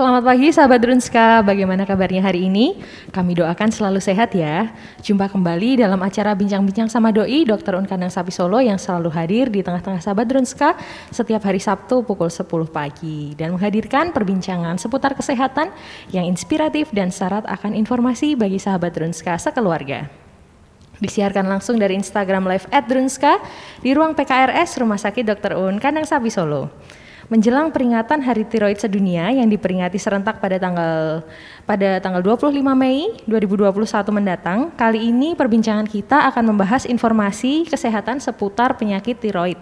Selamat pagi sahabat Drunska, bagaimana kabarnya hari ini? Kami doakan selalu sehat ya. Jumpa kembali dalam acara Bincang-Bincang sama Doi Dr. Unkandang Sapi Solo yang selalu hadir di tengah-tengah sahabat Drunska setiap hari Sabtu pukul 10 pagi dan menghadirkan perbincangan seputar kesehatan yang inspiratif dan syarat akan informasi bagi sahabat Drunska sekeluarga. Disiarkan langsung dari Instagram Live at Drunska di ruang PKRS Rumah Sakit Dr. Un Kandang Sapi Solo menjelang peringatan Hari Tiroid Sedunia yang diperingati serentak pada tanggal pada tanggal 25 Mei 2021 mendatang. Kali ini perbincangan kita akan membahas informasi kesehatan seputar penyakit tiroid.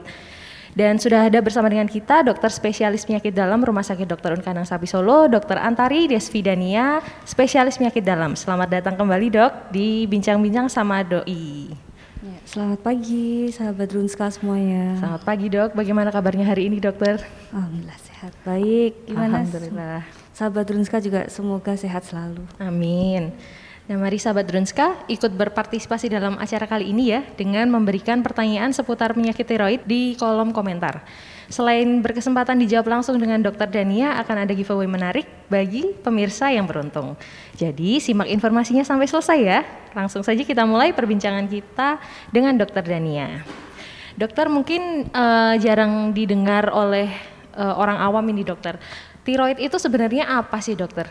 Dan sudah ada bersama dengan kita dokter spesialis penyakit dalam Rumah Sakit Dr. Unkanang Sapi Solo, Dr. Antari Desvidania, spesialis penyakit dalam. Selamat datang kembali dok di Bincang-Bincang sama Doi. Selamat pagi sahabat Runska semuanya. Selamat pagi dok, bagaimana kabarnya hari ini dokter? Alhamdulillah sehat baik. Gimana? Alhamdulillah. Sahabat Runska juga semoga sehat selalu. Amin. Nah mari sahabat Drunska ikut berpartisipasi dalam acara kali ini ya dengan memberikan pertanyaan seputar penyakit tiroid di kolom komentar. Selain berkesempatan dijawab langsung dengan Dokter Dania, akan ada giveaway menarik bagi pemirsa yang beruntung. Jadi simak informasinya sampai selesai ya. Langsung saja kita mulai perbincangan kita dengan Dokter Dania. Dokter mungkin uh, jarang didengar oleh uh, orang awam ini dokter. Tiroid itu sebenarnya apa sih dokter?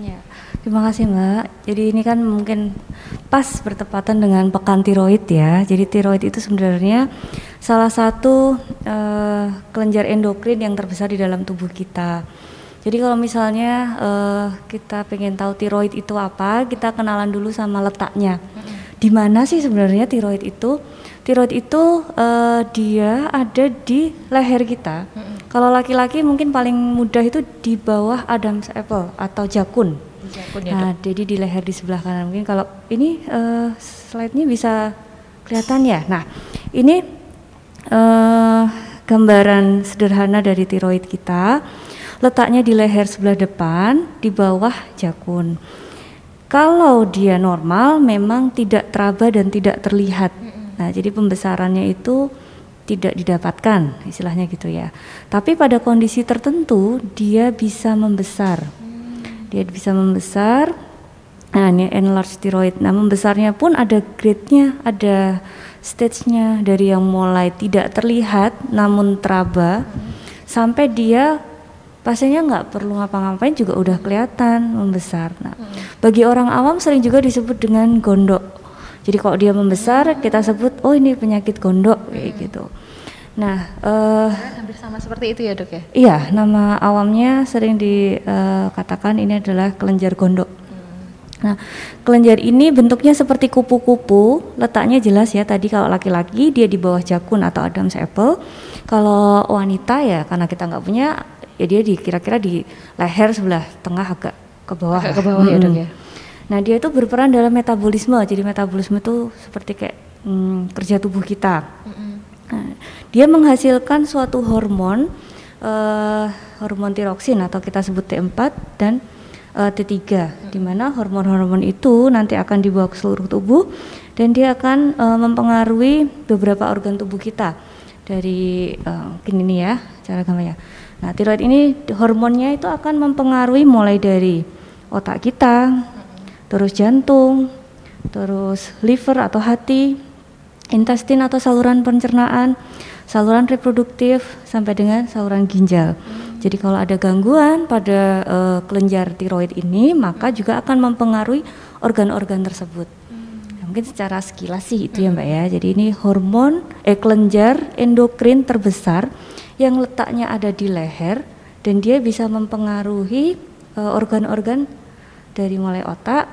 Ya, terima kasih Mbak. Jadi ini kan mungkin pas bertepatan dengan pekan tiroid ya. Jadi tiroid itu sebenarnya salah satu uh, kelenjar endokrin yang terbesar di dalam tubuh kita. Jadi kalau misalnya uh, kita pengen tahu tiroid itu apa, kita kenalan dulu sama letaknya. Di mana sih sebenarnya tiroid itu? Tiroid itu uh, dia ada di leher kita. Kalau laki-laki mungkin paling mudah itu di bawah Adam's apple atau jakun. Nah, jadi di leher di sebelah kanan. Mungkin kalau ini uh, slide-nya bisa kelihatan ya. Nah, ini uh, gambaran sederhana dari tiroid kita. Letaknya di leher sebelah depan, di bawah jakun. Kalau dia normal, memang tidak teraba dan tidak terlihat. Nah, jadi pembesarannya itu tidak didapatkan istilahnya gitu ya. Tapi pada kondisi tertentu dia bisa membesar. Dia bisa membesar. Nah, ini enlarged thyroid. Nah, membesarnya pun ada grade-nya, ada stage-nya dari yang mulai tidak terlihat namun teraba sampai dia pasiennya nggak perlu ngapa-ngapain juga udah kelihatan membesar. Nah, bagi orang awam sering juga disebut dengan gondok jadi kalau dia membesar kita sebut oh ini penyakit gondok kayak gitu. Nah, uh, hampir sama seperti itu ya dok ya? Iya, nama awamnya sering dikatakan uh, ini adalah kelenjar gondok. Hmm. Nah, kelenjar ini bentuknya seperti kupu-kupu, letaknya jelas ya. Tadi kalau laki-laki dia di bawah jakun atau Adam's apple. Kalau wanita ya karena kita nggak punya, ya dia di kira-kira di leher sebelah tengah agak ke bawah. Agak ke bawah hmm. ya dok ya. Nah dia itu berperan dalam metabolisme. Jadi metabolisme itu seperti kayak hmm, kerja tubuh kita. Mm-hmm. Nah, dia menghasilkan suatu hormon, uh, hormon tiroksin atau kita sebut T4 dan uh, T3, mm-hmm. di mana hormon-hormon itu nanti akan dibawa ke seluruh tubuh dan dia akan uh, mempengaruhi beberapa organ tubuh kita. Dari uh, ini ya cara gambarnya. Nah tiroid ini hormonnya itu akan mempengaruhi mulai dari otak kita, terus jantung, terus liver atau hati, intestin atau saluran pencernaan, saluran reproduktif sampai dengan saluran ginjal. Jadi kalau ada gangguan pada uh, kelenjar tiroid ini, maka juga akan mempengaruhi organ-organ tersebut. Hmm. mungkin secara sekilas sih itu ya Mbak ya. Jadi ini hormon eh kelenjar endokrin terbesar yang letaknya ada di leher dan dia bisa mempengaruhi eh, organ-organ uh, dari mulai otak,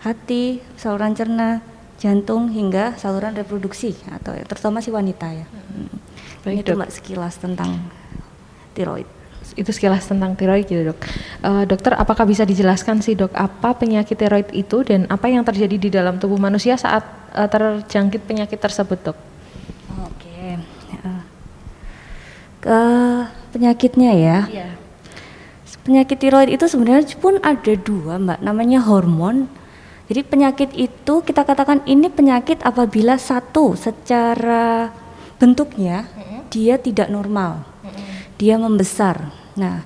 hati, saluran cerna, jantung hingga saluran reproduksi atau terutama si wanita ya. Hmm. Baik, cuma sekilas tentang tiroid. Itu sekilas tentang tiroid gitu dok. Uh, dokter, apakah bisa dijelaskan sih dok apa penyakit tiroid itu dan apa yang terjadi di dalam tubuh manusia saat uh, terjangkit penyakit tersebut dok? Oke, okay. uh, ke penyakitnya ya. Yeah. Penyakit tiroid itu sebenarnya pun ada dua mbak, namanya hormon jadi penyakit itu kita katakan ini penyakit apabila satu secara bentuknya mm -hmm. Dia tidak normal, dia membesar. Nah,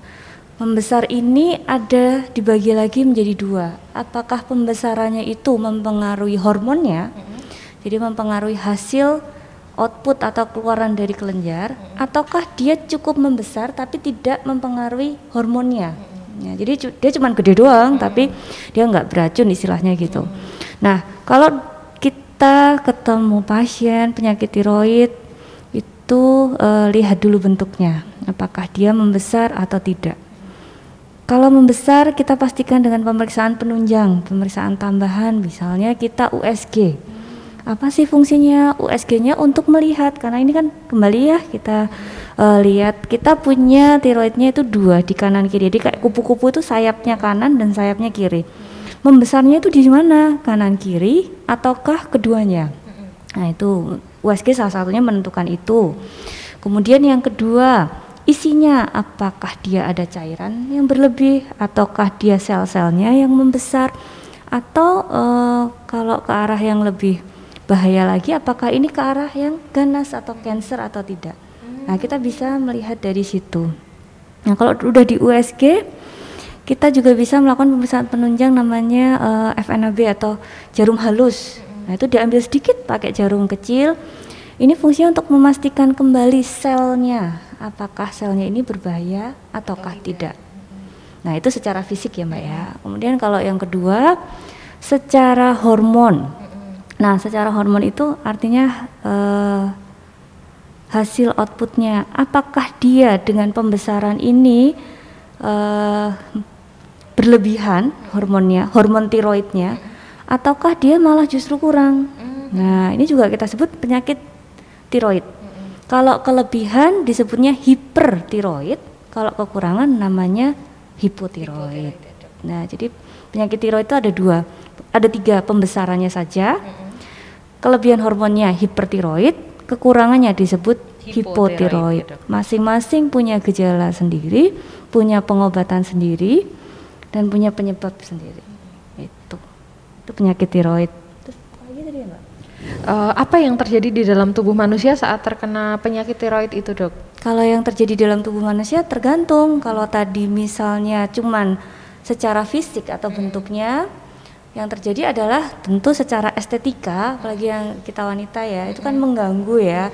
Membesar ini ada dibagi lagi menjadi dua. Apakah pembesarannya itu mempengaruhi hormonnya? Jadi mempengaruhi hasil output atau keluaran dari kelenjar, ataukah dia cukup membesar tapi tidak mempengaruhi hormonnya? Ya, jadi dia cuma gede doang, tapi dia nggak beracun istilahnya gitu. Nah, kalau kita ketemu pasien penyakit tiroid itu uh, lihat dulu bentuknya, apakah dia membesar atau tidak kalau membesar kita pastikan dengan pemeriksaan penunjang, pemeriksaan tambahan misalnya kita USG. Apa sih fungsinya USG-nya untuk melihat karena ini kan kembali ya kita uh, lihat kita punya tiroidnya itu dua di kanan kiri. Jadi kayak kupu-kupu itu sayapnya kanan dan sayapnya kiri. Membesarnya itu di mana? Kanan kiri ataukah keduanya? Nah, itu USG salah satunya menentukan itu. Kemudian yang kedua, isinya apakah dia ada cairan yang berlebih ataukah dia sel-selnya yang membesar? Atau uh, kalau ke arah yang lebih bahaya lagi apakah ini ke arah yang ganas atau cancer atau tidak? Nah kita bisa melihat dari situ. Nah kalau udah di USG kita juga bisa melakukan pemeriksaan penunjang namanya uh, eh, FNAB atau jarum halus nah itu diambil sedikit pakai jarum kecil ini fungsinya untuk memastikan kembali selnya apakah selnya ini berbahaya ataukah tidak. Nah, itu secara fisik ya, Mbak ya. Kemudian kalau yang kedua secara hormon. Nah, secara hormon itu artinya eh, hasil outputnya apakah dia dengan pembesaran ini eh, berlebihan hormonnya, hormon tiroidnya ataukah dia malah justru kurang. Nah, ini juga kita sebut penyakit tiroid. Kalau kelebihan disebutnya hipertiroid, kalau kekurangan namanya hipotiroid. Nah, jadi penyakit tiroid itu ada dua, ada tiga pembesarannya saja. Kelebihan hormonnya hipertiroid, kekurangannya disebut hipotiroid. Masing-masing punya gejala sendiri, punya pengobatan sendiri, dan punya penyebab sendiri. Itu, itu penyakit tiroid uh, apa yang terjadi di dalam tubuh manusia saat terkena penyakit tiroid itu dok? Kalau yang terjadi di dalam tubuh manusia tergantung. Kalau tadi misalnya cuman secara fisik atau bentuknya, yang terjadi adalah tentu secara estetika, apalagi yang kita wanita ya, itu kan mengganggu ya.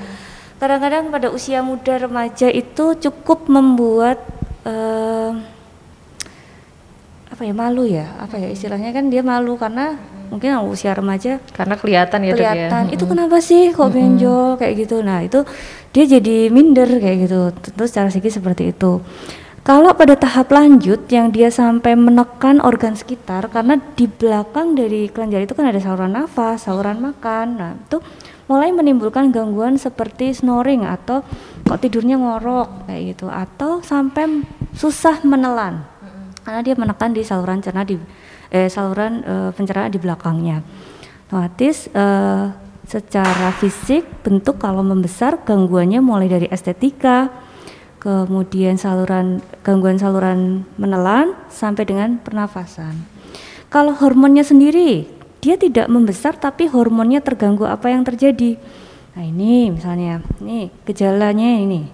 Kadang-kadang pada usia muda remaja itu cukup membuat uh, apa ya malu ya, apa ya istilahnya? Kan dia malu karena mungkin usia remaja karena kelihatan ya, kelihatan. Ya. itu kenapa sih kok benjol? Kayak gitu. Nah itu dia jadi minder kayak gitu. Tentu secara psikis seperti itu. Kalau pada tahap lanjut yang dia sampai menekan organ sekitar karena di belakang dari kelenjar itu kan ada saluran nafas, saluran makan. Nah, itu mulai menimbulkan gangguan seperti snoring atau kok tidurnya ngorok kayak gitu. Atau sampai susah menelan. Karena dia menekan di saluran cerna di eh, saluran eh, pencernaan di belakangnya. Otomatis eh, secara fisik bentuk kalau membesar gangguannya mulai dari estetika, kemudian saluran gangguan saluran menelan sampai dengan pernafasan. Kalau hormonnya sendiri dia tidak membesar tapi hormonnya terganggu apa yang terjadi? Nah ini misalnya, ini gejalanya ini.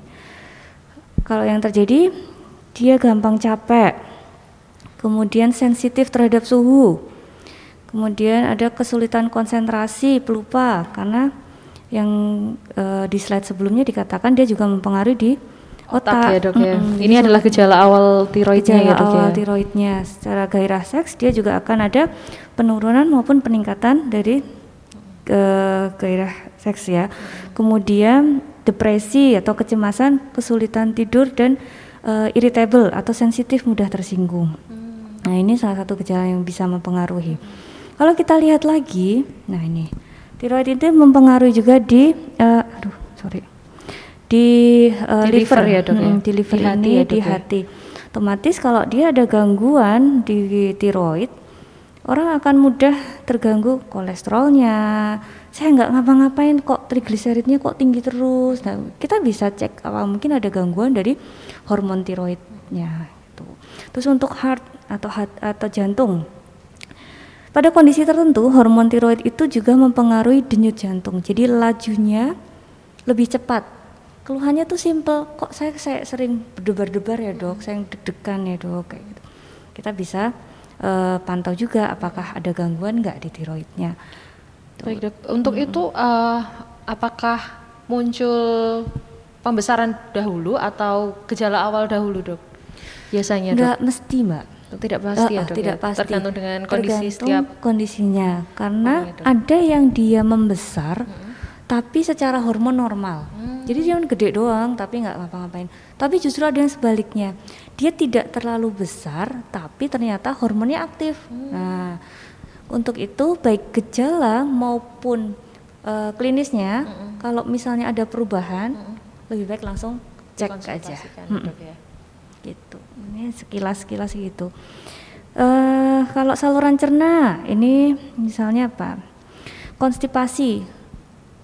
Kalau yang terjadi dia gampang capek, kemudian sensitif terhadap suhu, kemudian ada kesulitan konsentrasi, pelupa karena yang e, di slide sebelumnya dikatakan dia juga mempengaruhi di otak. otak ya dok ya. Mm -hmm. Ini adalah gejala awal tiroidnya gejala ya dok awal ya. tiroidnya. Secara gairah seks dia juga akan ada penurunan maupun peningkatan dari e, gairah seks ya. Kemudian depresi atau kecemasan, kesulitan tidur dan e, irritable atau sensitif mudah tersinggung. Nah, ini salah satu gejala yang bisa mempengaruhi. Kalau kita lihat lagi, nah ini tiroid itu mempengaruhi juga di, uh, aduh sorry, di, uh, di liver, liver ya dok ya? hmm, di liver di ini hati ya, di ya? hati. Otomatis kalau dia ada gangguan di tiroid, orang akan mudah terganggu kolesterolnya. Saya nggak ngapa-ngapain kok trigliseridnya kok tinggi terus. Nah, kita bisa cek apa mungkin ada gangguan dari hormon tiroidnya. Gitu. Terus untuk heart atau hat, atau jantung. Pada kondisi tertentu, hormon tiroid itu juga mempengaruhi denyut jantung. Jadi lajunya lebih cepat. keluhannya tuh simple. Kok saya saya sering berdebar-debar ya dok? Saya deg-degan ya dok? Kayak gitu. Kita bisa uh, pantau juga apakah ada gangguan nggak di tiroidnya. Baik dok. Untuk hmm. itu uh, apakah muncul pembesaran dahulu atau gejala awal dahulu dok? Biasanya nggak mesti mbak tidak pasti uh, ya dok tidak ya? pasti tergantung dengan kondisi tergantung setiap kondisinya karena oh, ada yang dia membesar hmm tapi secara hormon normal. Hmm. Jadi dia gede doang tapi nggak ngapa-ngapain. Tapi justru ada yang sebaliknya. Dia tidak terlalu besar tapi ternyata hormonnya aktif. Hmm. Nah, untuk itu baik gejala maupun uh, klinisnya hmm. kalau misalnya ada perubahan hmm. lebih baik langsung cek aja. Hmm. Ya. Gitu. Ini sekilas-sekilas gitu. Uh, kalau saluran cerna ini misalnya apa? Konstipasi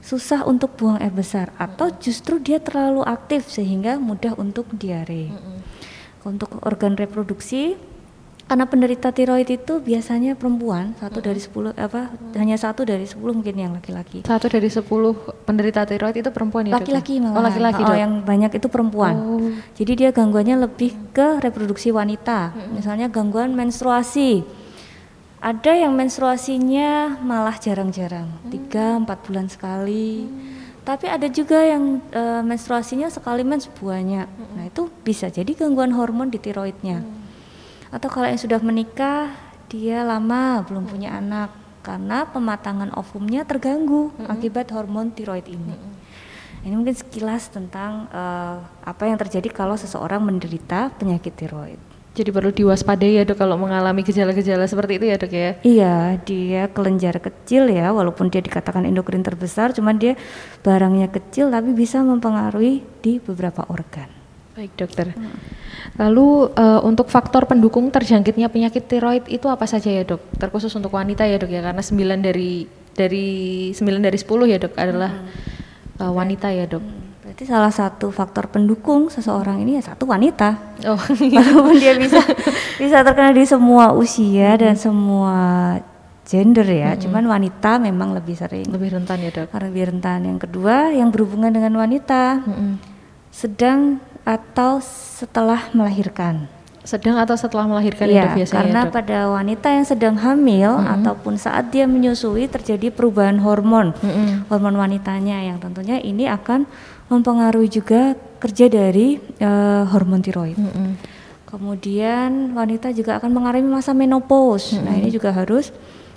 susah untuk buang air besar atau justru dia terlalu aktif sehingga mudah untuk diare. Untuk organ reproduksi karena penderita tiroid itu biasanya perempuan satu dari sepuluh apa mm-hmm. hanya satu dari sepuluh mungkin yang laki-laki satu dari sepuluh penderita tiroid itu perempuan ya laki-laki malah oh laki-laki oh, yang banyak itu perempuan oh. jadi dia gangguannya lebih ke reproduksi wanita mm-hmm. misalnya gangguan menstruasi ada yang menstruasinya malah jarang-jarang tiga empat bulan sekali hmm. tapi ada juga yang e, menstruasinya sekali mens banyak hmm. nah itu bisa jadi gangguan hormon di tiroidnya hmm. Atau kalau yang sudah menikah dia lama belum punya anak karena pematangan ovumnya terganggu hmm. akibat hormon tiroid ini hmm. ini mungkin sekilas tentang uh, apa yang terjadi kalau seseorang menderita penyakit tiroid jadi perlu diwaspadai ya dok kalau mengalami gejala-gejala seperti itu ya dok ya? Iya, dia kelenjar kecil ya, walaupun dia dikatakan endokrin terbesar, cuman dia barangnya kecil tapi bisa mempengaruhi di beberapa organ. Baik dokter. Hmm. Lalu uh, untuk faktor pendukung terjangkitnya penyakit tiroid itu apa saja ya dok? Terkhusus untuk wanita ya dok ya, karena 9 dari dari 9 dari 10 ya dok adalah hmm. uh, wanita ya dok. Hmm Berarti salah satu faktor pendukung seseorang ini ya satu wanita. Oh. Walaupun dia bisa bisa terkena di semua usia hmm. dan semua gender ya. Hmm. Cuman wanita memang lebih sering. Lebih rentan ya dok. Lebih rentan. Yang kedua yang berhubungan dengan wanita hmm. sedang atau setelah melahirkan. Sedang atau setelah melahirkan ya, itu biasanya karena dok? pada wanita yang sedang hamil -hmm. ataupun saat dia menyusui terjadi perubahan hormon, -hmm. hormon wanitanya yang tentunya ini akan mempengaruhi juga kerja dari uh, hormon tiroid. Mm -hmm. Kemudian wanita juga akan mengalami masa menopause. Mm -hmm. Nah ini juga harus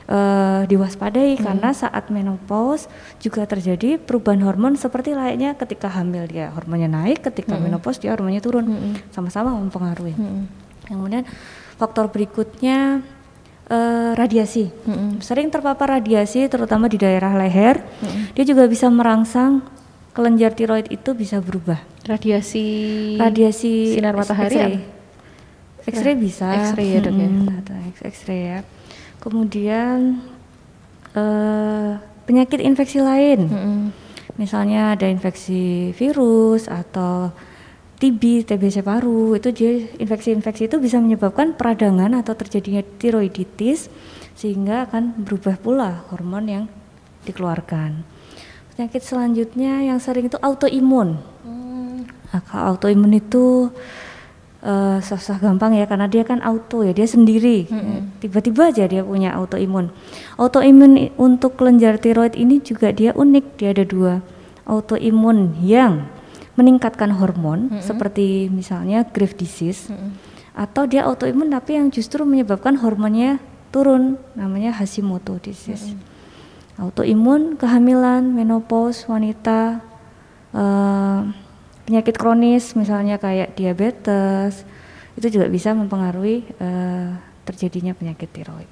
uh, diwaspadai mm. karena saat menopause juga terjadi perubahan hormon seperti layaknya ketika hamil dia hormonnya naik, ketika mm. menopause dia hormonnya turun, sama-sama mm. mempengaruhi. Mm. Kemudian faktor berikutnya uh, radiasi. Mm. Sering terpapar radiasi terutama di daerah leher, mm. dia juga bisa merangsang kelenjar tiroid itu bisa berubah. Radiasi radiasi sinar matahari X-ray, bisa. X-ray ya dok ya. X-ray ya. Kemudian uh, penyakit infeksi lain. Hmm. Misalnya ada infeksi virus atau TB, TBC paru, itu dia infeksi-infeksi itu bisa menyebabkan peradangan atau terjadinya tiroiditis sehingga akan berubah pula hormon yang dikeluarkan. Penyakit selanjutnya yang sering itu autoimun. Hmm. Nah, kalau autoimun itu uh, susah gampang ya karena dia kan auto ya dia sendiri hmm. tiba-tiba aja dia punya autoimun autoimun untuk kelenjar tiroid ini juga dia unik dia ada dua autoimun yang meningkatkan hormon hmm. seperti misalnya Graves disease hmm. atau dia autoimun tapi yang justru menyebabkan hormonnya turun namanya Hashimoto disease hmm autoimun, kehamilan, menopause, wanita, uh, penyakit kronis misalnya kayak diabetes itu juga bisa mempengaruhi uh, terjadinya penyakit tiroid.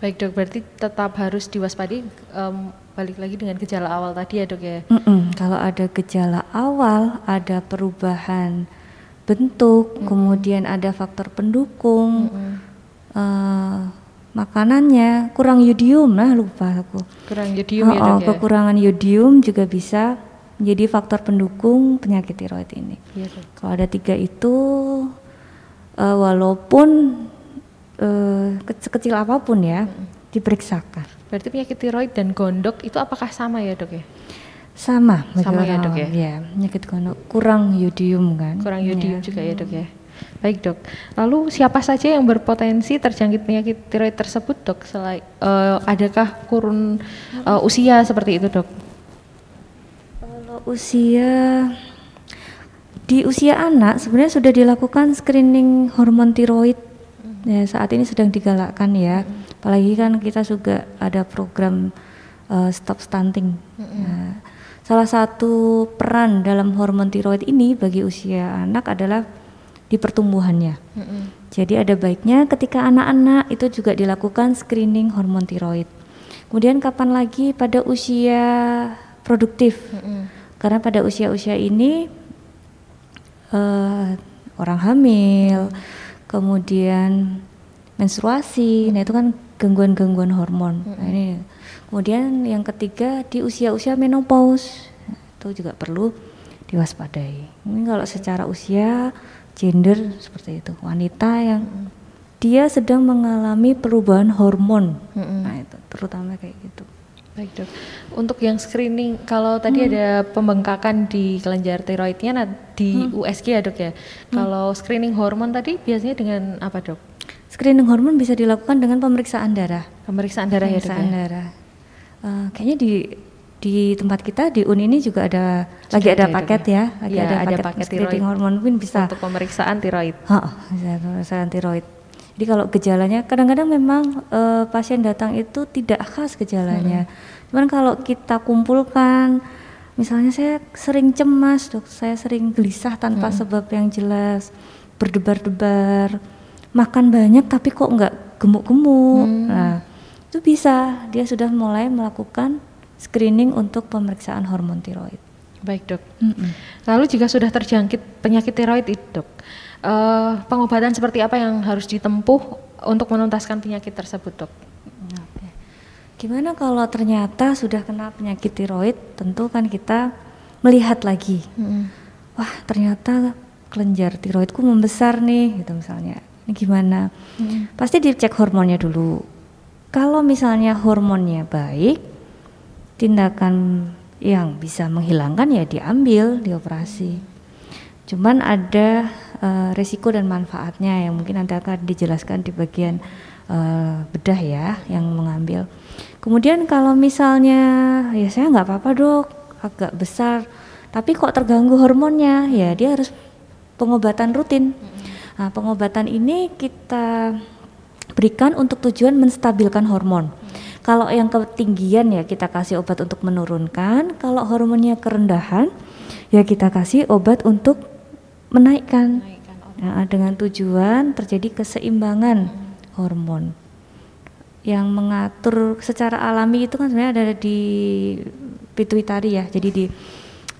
Baik dok, berarti tetap harus diwaspadi um, balik lagi dengan gejala awal tadi ya dok ya? Mm -mm. Kalau ada gejala awal, ada perubahan bentuk, mm -mm. kemudian ada faktor pendukung, mm -mm. Uh, makanannya kurang yodium lah lupa aku kurang yodium oh, ya dok ya? kekurangan yodium juga bisa menjadi faktor pendukung penyakit tiroid ini ya, kalau ada tiga itu uh, walaupun uh, kecil apa pun ya hmm. diperiksakan berarti penyakit tiroid dan gondok itu apakah sama ya dok ya Sama, Sama ya, Dok, ya? ya. Penyakit gono kurang yodium kan. Kurang yodium Ya. juga ya dok ya. Baik dok. Lalu siapa saja yang berpotensi terjangkit penyakit tiroid tersebut dok? Selain eh, adakah kurun eh, usia seperti itu dok? Usia di usia anak sebenarnya sudah dilakukan screening hormon tiroid. Ya, saat ini sedang digalakkan ya. Apalagi kan kita juga ada program eh, stop stunting. Nah, salah satu peran dalam hormon tiroid ini bagi usia anak adalah di pertumbuhannya. Jadi ada baiknya ketika anak-anak itu juga dilakukan screening hormon tiroid. Kemudian kapan lagi pada usia produktif? Karena pada usia-usia ini eh, orang hamil, kemudian menstruasi, nah itu kan gangguan-gangguan hormon. Nah, ini kemudian yang ketiga di usia-usia menopause Nah, itu juga perlu diwaspadai. Mungkin kalau secara usia gender seperti itu wanita yang dia sedang mengalami perubahan hormon, nah itu terutama kayak gitu. Baik dok. Untuk yang screening, kalau tadi ada pembengkakan di kelenjar tiroidnya nah, di USG ya dok ya. Kalau screening hormon tadi biasanya dengan apa dok? Screening hormon bisa dilakukan dengan pemeriksaan darah. Pemeriksaan darah ya dok Pemeriksaan ya? darah. Eh, kayaknya di di tempat kita di UN ini juga ada lagi ada ada ya, paket ya? ya, lagi Iya, ada, ada paket, paket screening hormon mungkin bisa. Untuk pemeriksaan tiroid. Bisa pemeriksaan tiroid. Jadi kalau gejalanya kadang-kadang memang eh, pasien datang itu tidak khas gejalanya. Cuman kalau kita kumpulkan misalnya saya sering cemas, Dok, saya sering gelisah tanpa sebab yang jelas, berdebar-debar, makan banyak tapi kok nggak gemuk-gemuk. Nah, itu bisa dia sudah mulai melakukan screening untuk pemeriksaan hormon tiroid. Baik dok. Mm-mm. Lalu jika sudah terjangkit penyakit tiroid itu dok, eh, pengobatan seperti apa yang harus ditempuh untuk menuntaskan penyakit tersebut dok? Gimana kalau ternyata sudah kena penyakit tiroid? Tentu kan kita melihat lagi. Wah, ternyata kelenjar tiroidku membesar nih, gitu misalnya. Ini gimana? Pasti dicek hormonnya dulu. Kalau misalnya hormonnya baik, tindakan yang bisa menghilangkan ya diambil, dioperasi. Cuman ada eh, resiko dan manfaatnya yang mungkin nanti akan dijelaskan di bagian eh, bedah ya yang mengambil. Kemudian kalau misalnya ya saya nggak apa-apa dok, agak besar, tapi kok terganggu hormonnya, ya dia harus pengobatan rutin. Nah, pengobatan ini kita berikan untuk tujuan menstabilkan hormon. Kalau yang ketinggian ya kita kasih obat untuk menurunkan, kalau hormonnya kerendahan ya kita kasih obat untuk menaikkan. Nah, dengan tujuan terjadi keseimbangan hormon. Yang mengatur secara alami itu kan sebenarnya ada di pituitari ya. Jadi di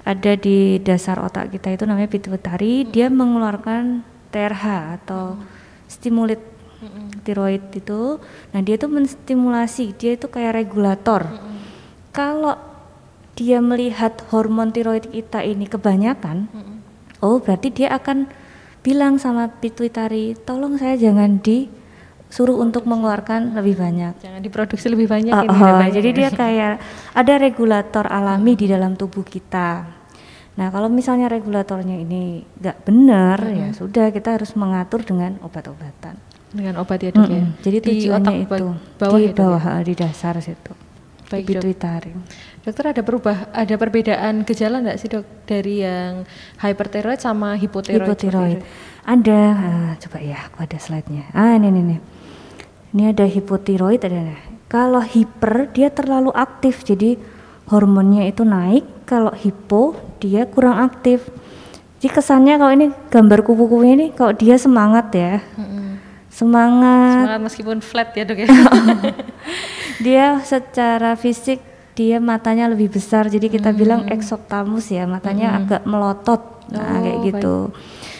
ada di dasar otak kita itu namanya pituitari, dia mengeluarkan TRH atau stimulit tiroid itu. Nah, dia itu menstimulasi, dia itu kayak regulator. Kalau dia melihat hormon tiroid kita ini kebanyakan, oh berarti dia akan bilang sama pituitari, tolong saya jangan disuruh untuk mengeluarkan lebih banyak. Jangan diproduksi lebih banyak Oh, ini ada banyak jadi ya. dia kayak ada regulator alami di dalam tubuh kita. Nah, kalau misalnya regulatornya ini nggak benar, ya sudah kita harus mengatur dengan obat-obatan. dengan obat ya dok ya. Mm-mm. Jadi di otak itu bawah di ya, ya? bawah ha, di dasar situ. Baik, Dok. Dokter ada berubah, ada perbedaan gejala nggak sih dok dari yang hypertiroid sama hipotiroid? Hipotiroid. Ada, ah, coba ya, aku ada slide-nya. Ah, ini nih nih. Ini ada hipotiroid ada. Kalau hiper dia terlalu aktif, jadi hormonnya itu naik. Kalau hipo dia kurang aktif. Jadi kesannya kalau ini gambar kupu-kupunya ini, kalau dia semangat ya, Mm-mm. semangat. Semangat meskipun flat ya dok ya. Dia secara fisik dia matanya lebih besar, jadi kita bilang exophthalmos ya, matanya agak melotot, nah Oh, kayak gitu.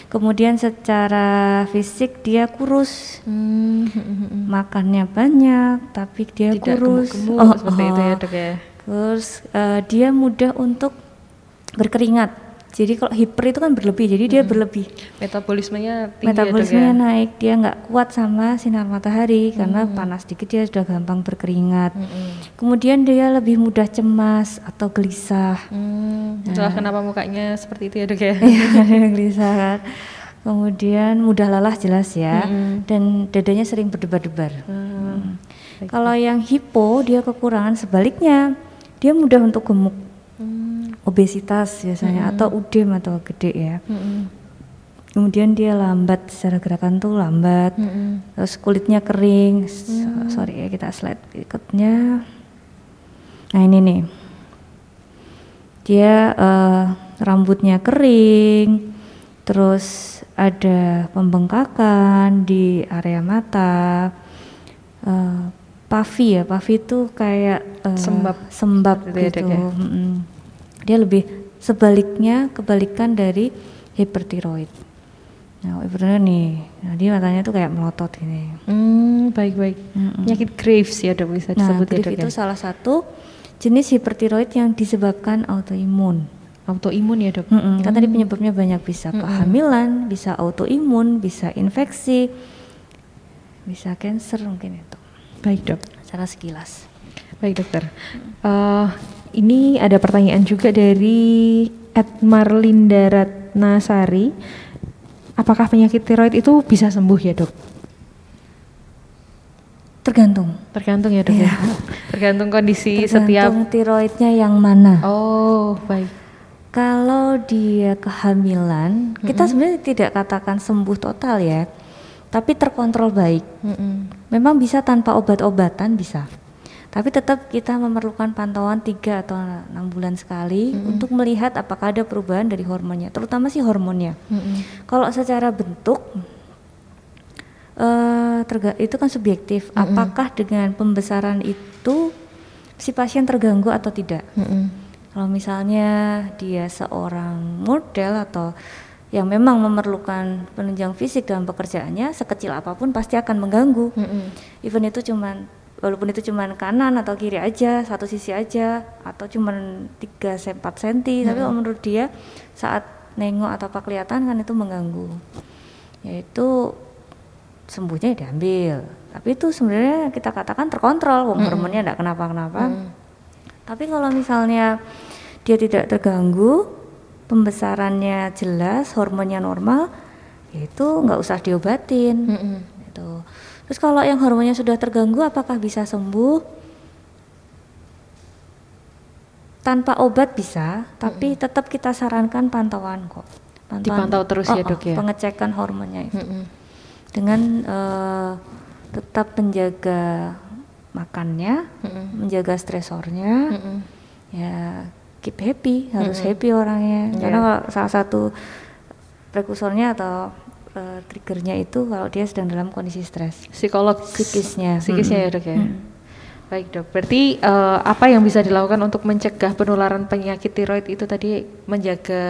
Kemudian secara fisik dia kurus, Hmm, hmm, hmm, hmm. makannya banyak, tapi dia Tidak kurus. gemuk-gemuk seperti itu ya oh. dok ya. Terus eh, dia mudah untuk berkeringat. Jadi kalau hiper itu kan berlebih, jadi dia berlebih. Metabolismenya tinggi Metabolismenya ya, dok ya? naik, dia nggak kuat sama sinar matahari karena panas dikit dia sudah gampang berkeringat. Mm-mm. Kemudian dia lebih mudah cemas atau gelisah. Hmm, itulah kenapa mukanya seperti itu ya dok ya? Iya, gelisah kan. Kemudian mudah lelah jelas ya, Mm-mm. dan dadanya sering berdebar-debar. Hmm. Kalau yang hipo dia kekurangan sebaliknya, dia mudah untuk gemuk, Hmm. Obesitas biasanya atau udem atau gede ya. Mm-mm. Kemudian dia lambat secara gerakan tuh lambat, Mm-mm. terus kulitnya kering. So- sorry ya kita slide berikutnya. Nah ini nih, dia eh, rambutnya kering, terus ada pembengkakan di area mata. Eh, puffy ya, puffy itu kayak eh, Sembab. sembab Gitu ya, gitu. Ya? Mm-mm. Dia lebih sebaliknya kebalikan dari hipertiroid. Nah, hipertiroid nih, nah dia matanya tuh kayak melotot gini. Hmm, baik-baik. Penyakit Graves ya dok bisa Nah, disebut ya Graves dok itu ya? salah satu jenis hipertiroid yang disebabkan autoimun. Autoimun ya dok? Mm-mm, Kan tadi penyebabnya banyak bisa kehamilan, bisa autoimun, bisa infeksi, bisa cancer mungkin itu. Baik dok. Secara sekilas. Baik dokter. Eh, ini ada pertanyaan juga dari Ed Marlinda Ratnasari. Apakah penyakit tiroid itu bisa sembuh ya dok? Tergantung. Tergantung ya dok ya. Tergantung kondisi setiap. Tergantung tiroidnya yang mana. Oh baik. Kalau dia kehamilan, kita sebenarnya tidak katakan sembuh total ya, tapi terkontrol baik. Mm-mm. Memang bisa tanpa obat-obatan bisa, tapi tetap kita memerlukan pantauan 3 atau enam bulan sekali untuk melihat apakah ada perubahan dari hormonnya, terutama sih hormonnya. Mm-mm. Kalau secara bentuk terga- itu kan subjektif. Apakah dengan pembesaran itu si pasien terganggu atau tidak? Mm-mm. Kalau misalnya dia seorang model atau yang memang memerlukan penunjang fisik dalam pekerjaannya, sekecil apa pun pasti akan mengganggu. Mm-mm. Even itu cuman walaupun itu cuman kanan atau kiri aja, satu sisi aja atau cuman 3 4 cm, tapi kalau menurut dia saat nengok atau apa kelihatan kan itu mengganggu. Yaitu sembuhnya ya diambil. Tapi itu sebenarnya kita katakan terkontrol, wong hormonnya enggak kenapa-kenapa. Tapi kalau misalnya dia tidak terganggu, pembesarannya jelas, hormonnya normal, ya itu nggak usah diobatin. Mm-mm. Gitu. Terus kalau yang hormonnya sudah terganggu, apakah bisa sembuh? Tanpa obat bisa, tapi tetap kita sarankan pantauan kok. Dipantau terus ya, Oh, oh, Dok, ya? Pengecekan hormonnya itu Mm-mm. dengan eh, tetap menjaga makannya, Mm-mm. menjaga stresornya, Mm-mm. ya keep happy, harus happy orangnya. Iya. Karena kalau salah satu prekursornya atau eh, triggernya itu kalau dia sedang dalam kondisi stres Psikolog psikisnya. psikisnya ya Mm-mm. dok ya. Baik dok, berarti eh, apa yang bisa dilakukan untuk mencegah penularan penyakit tiroid itu tadi menjaga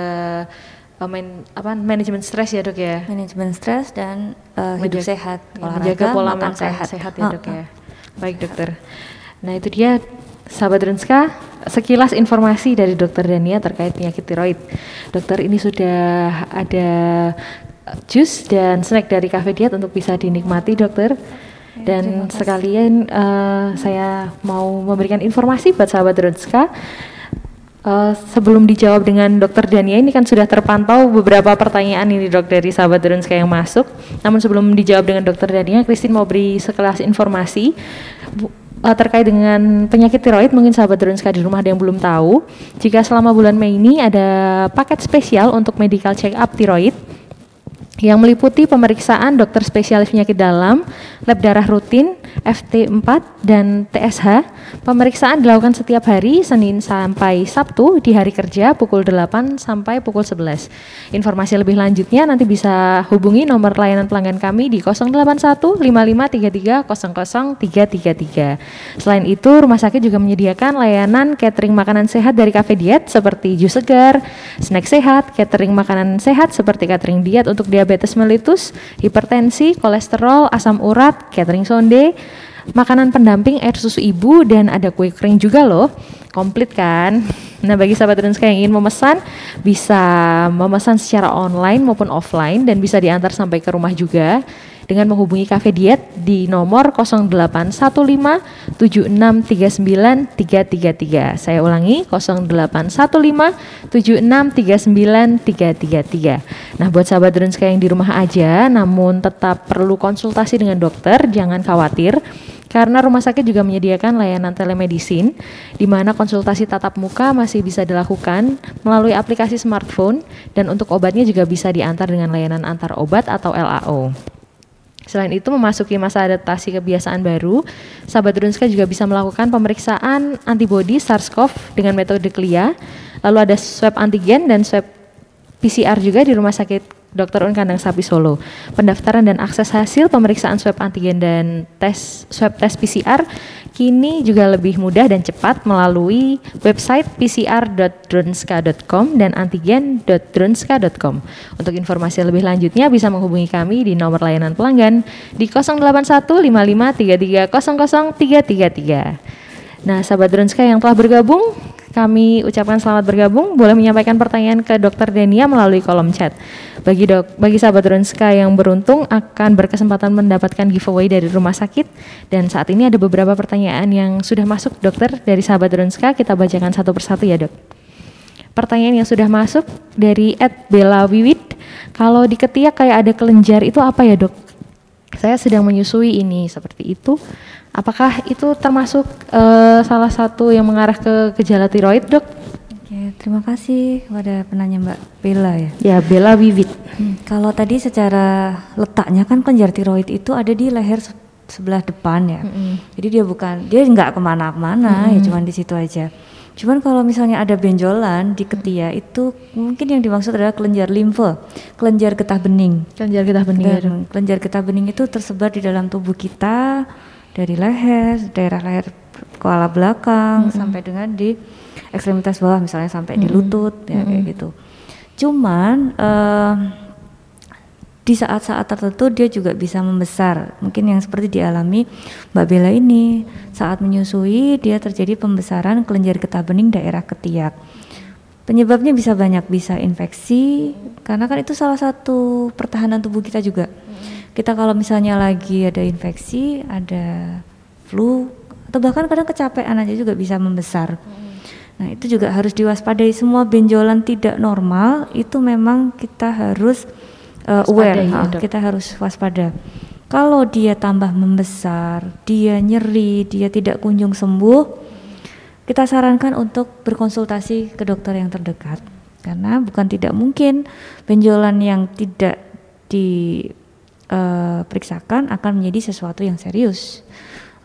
eh, man- apa manajemen stres ya dok ya? Manajemen stres dan eh, hidup Menjaga- sehat, ya, olahraga, menjaga pola makan makan sehat, sehat. ya dok Heeh. ya. Baik dokter. Nah itu dia sahabat Renska sekilas informasi dari dokter Dania terkait penyakit tiroid. Dokter ini sudah ada jus dan snack dari Cafe Diet untuk bisa dinikmati dokter. Dan sekalian eh, saya mau memberikan informasi buat sahabat Renska. Eh, sebelum dijawab dengan dokter Dania ini kan sudah terpantau beberapa pertanyaan ini dok dari sahabat Drunska yang masuk. Namun sebelum dijawab dengan dokter Dania, Christine mau beri sekelas informasi Bu- eh, terkait dengan penyakit tiroid. Mungkin sahabat Drunska di rumah ada yang belum tahu. Jika selama bulan Mei ini ada paket spesial untuk medical check up tiroid yang meliputi pemeriksaan dokter spesialis penyakit dalam, lab darah rutin, FT4 dan TSH. Pemeriksaan dilakukan setiap hari Senin sampai Sabtu di hari kerja pukul 8 sampai pukul 11. Informasi lebih lanjutnya nanti bisa hubungi nomor layanan pelanggan kami di 081 5533 00333. Selain itu, rumah sakit juga menyediakan layanan catering makanan sehat dari Cafe Diet seperti jus segar, snack sehat, catering makanan sehat seperti catering diet untuk diabetes mellitus, hipertensi, kolesterol, asam urat, catering sonde, makanan pendamping air susu ibu dan ada kue kering juga loh. komplit kan? Nah, bagi sahabat Drunska yang ingin memesan, bisa memesan secara online maupun offline dan bisa diantar sampai ke rumah juga dengan menghubungi Cafe Diet di nomor 081576393333. Saya ulangi 081576393333. Nah, buat sahabat Drunska yang di rumah aja namun tetap perlu konsultasi dengan dokter, jangan khawatir karena rumah sakit juga menyediakan layanan telemedicine di mana konsultasi tatap muka masih bisa dilakukan melalui aplikasi smartphone dan untuk obatnya juga bisa diantar dengan layanan antar obat atau LAO. Selain itu memasuki masa adaptasi kebiasaan baru, sahabat Drunska juga bisa melakukan pemeriksaan antibodi SARS-CoV dengan metode CLIA, lalu ada swab antigen dan swab PCR juga di Rumah Sakit Dr. Un Kandang Sapi Solo. Pendaftaran dan akses hasil pemeriksaan swab antigen dan tes swab tes PCR kini juga lebih mudah dan cepat melalui website pcr.drunska.com dan antigen.drunska.com. Untuk informasi lebih lanjutnya bisa menghubungi kami di nomor layanan pelanggan di 081553300333. Nah, sahabat Drunska yang telah bergabung, kami ucapkan selamat bergabung. Boleh menyampaikan pertanyaan ke Dr. Denia melalui kolom chat. Bagi dok, bagi sahabat Drunska yang beruntung akan berkesempatan mendapatkan giveaway dari rumah sakit. Dan saat ini ada beberapa pertanyaan yang sudah masuk dokter dari sahabat Drunska. Kita bacakan satu persatu ya dok. Pertanyaan yang sudah masuk dari Ed Bella Wiwit. Kalau di ketiak kayak ada kelenjar itu apa ya dok? Saya sedang menyusui ini seperti itu. Apakah itu termasuk uh, salah satu yang mengarah ke gejala tiroid, dok? Oke, terima kasih kepada penanya Mbak Bella ya. Ya, Bella Wiwit. Hmm, kalau tadi secara letaknya kan kelenjar tiroid itu ada di leher sebelah depan ya. Mm -hmm. Jadi dia bukan, dia nggak ke mana-mana, mm -hmm. ya cuman di situ aja. Cuman kalau misalnya ada benjolan di ketiak itu mungkin yang dimaksud adalah kelenjar limfe, kelenjar getah bening. Kelenjar getah bening. Ya, kelenjar getah bening itu tersebar di dalam tubuh kita dari leher, daerah leher kepala belakang mm -hmm. sampai dengan di ekstremitas bawah misalnya sampai mm -hmm. di lutut ya mm -hmm. kayak gitu. Cuman uh, di saat-saat tertentu dia juga bisa membesar. Mungkin yang seperti dialami Mbak Bella ini saat menyusui dia terjadi pembesaran kelenjar getah bening daerah ketiak. Penyebabnya bisa banyak, bisa infeksi karena kan itu salah satu pertahanan tubuh kita juga kita kalau misalnya lagi ada infeksi, ada flu, atau bahkan kadang kecapean aja juga bisa membesar. Nah itu juga harus diwaspadai. Semua benjolan tidak normal itu memang kita harus uh, aware, ya, kita harus waspada. Kalau dia tambah membesar, dia nyeri, dia tidak kunjung sembuh, kita sarankan untuk berkonsultasi ke dokter yang terdekat. Karena bukan tidak mungkin benjolan yang tidak di uh, periksakan akan menjadi sesuatu yang serius.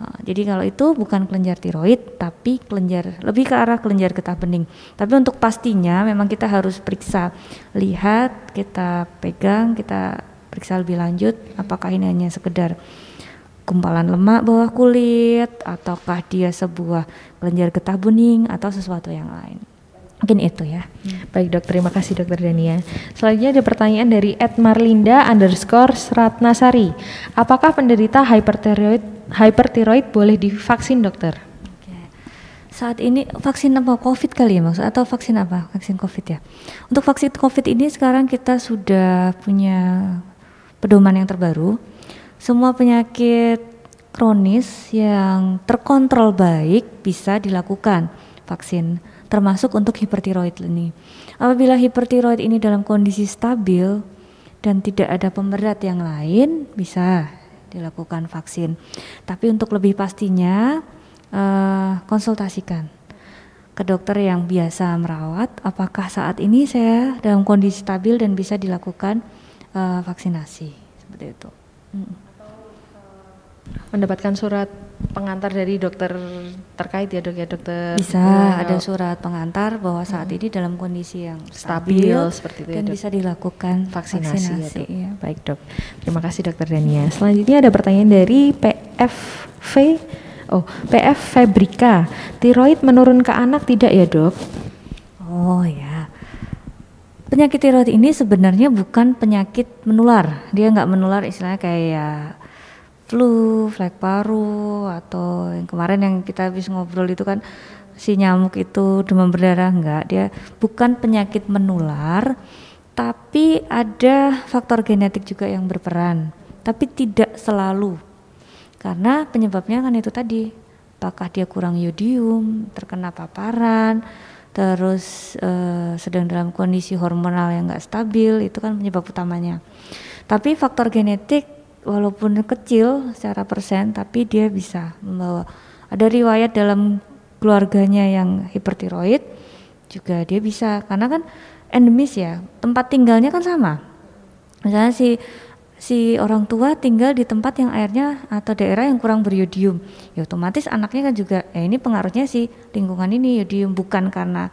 Uh, jadi kalau itu bukan kelenjar tiroid, tapi kelenjar lebih ke arah kelenjar getah bening. Tapi untuk pastinya memang kita harus periksa, lihat, kita pegang, kita periksa lebih lanjut, apakah ini hanya sekedar gumpalan lemak bawah kulit, ataukah dia sebuah kelenjar getah bening atau sesuatu yang lain. Mungkin itu ya. Baik dok, terima kasih dokter Dania. Selanjutnya ada pertanyaan dari Ed Marlinda underscore Ratnasari. Apakah penderita hypertiroid, hypertiroid boleh divaksin dokter? Saat ini vaksin apa COVID kali ya maksud atau vaksin apa? Vaksin COVID ya. Untuk vaksin COVID ini sekarang kita sudah punya pedoman yang terbaru. Semua penyakit kronis yang terkontrol baik bisa dilakukan vaksin termasuk untuk hipertiroid ini. Apabila hipertiroid ini dalam kondisi stabil dan tidak ada pemberat yang lain, bisa dilakukan vaksin. Tapi untuk lebih pastinya, uh, konsultasikan ke dokter yang biasa merawat. Apakah saat ini saya dalam kondisi stabil dan bisa dilakukan uh, vaksinasi seperti itu. Hmm. Mendapatkan surat pengantar dari dokter terkait ya dok ya dokter bisa ya, ada surat pengantar bahwa saat hmm. ini dalam kondisi yang stabil, stabil seperti itu ya, dan ya, bisa dilakukan vaksinasi, vaksinasi. Ya, dok. ya baik dok. Terima kasih dokter Dania. Selanjutnya ada pertanyaan dari PFV oh PF Fabrika tiroid menurun ke anak tidak ya dok? Oh ya. Penyakit tiroid ini sebenarnya bukan penyakit menular. Dia nggak menular istilahnya kayak flu, flek paru atau yang kemarin yang kita habis ngobrol itu kan si nyamuk itu demam berdarah enggak, dia bukan penyakit menular, tapi ada faktor genetik juga yang berperan, tapi tidak selalu. Karena penyebabnya kan itu tadi, apakah dia kurang yodium, terkena paparan, terus uh, sedang dalam kondisi hormonal yang enggak stabil, itu kan penyebab utamanya. Tapi faktor genetik walaupun kecil secara persen, tapi dia bisa membawa. Ada riwayat dalam keluarganya yang hipertiroid juga dia bisa. Karena kan endemis ya tempat tinggalnya kan sama. Misalnya si si orang tua tinggal di tempat yang airnya atau daerah yang kurang beriodium. Ya otomatis anaknya kan juga ya ini pengaruhnya si lingkungan ini yodium bukan karena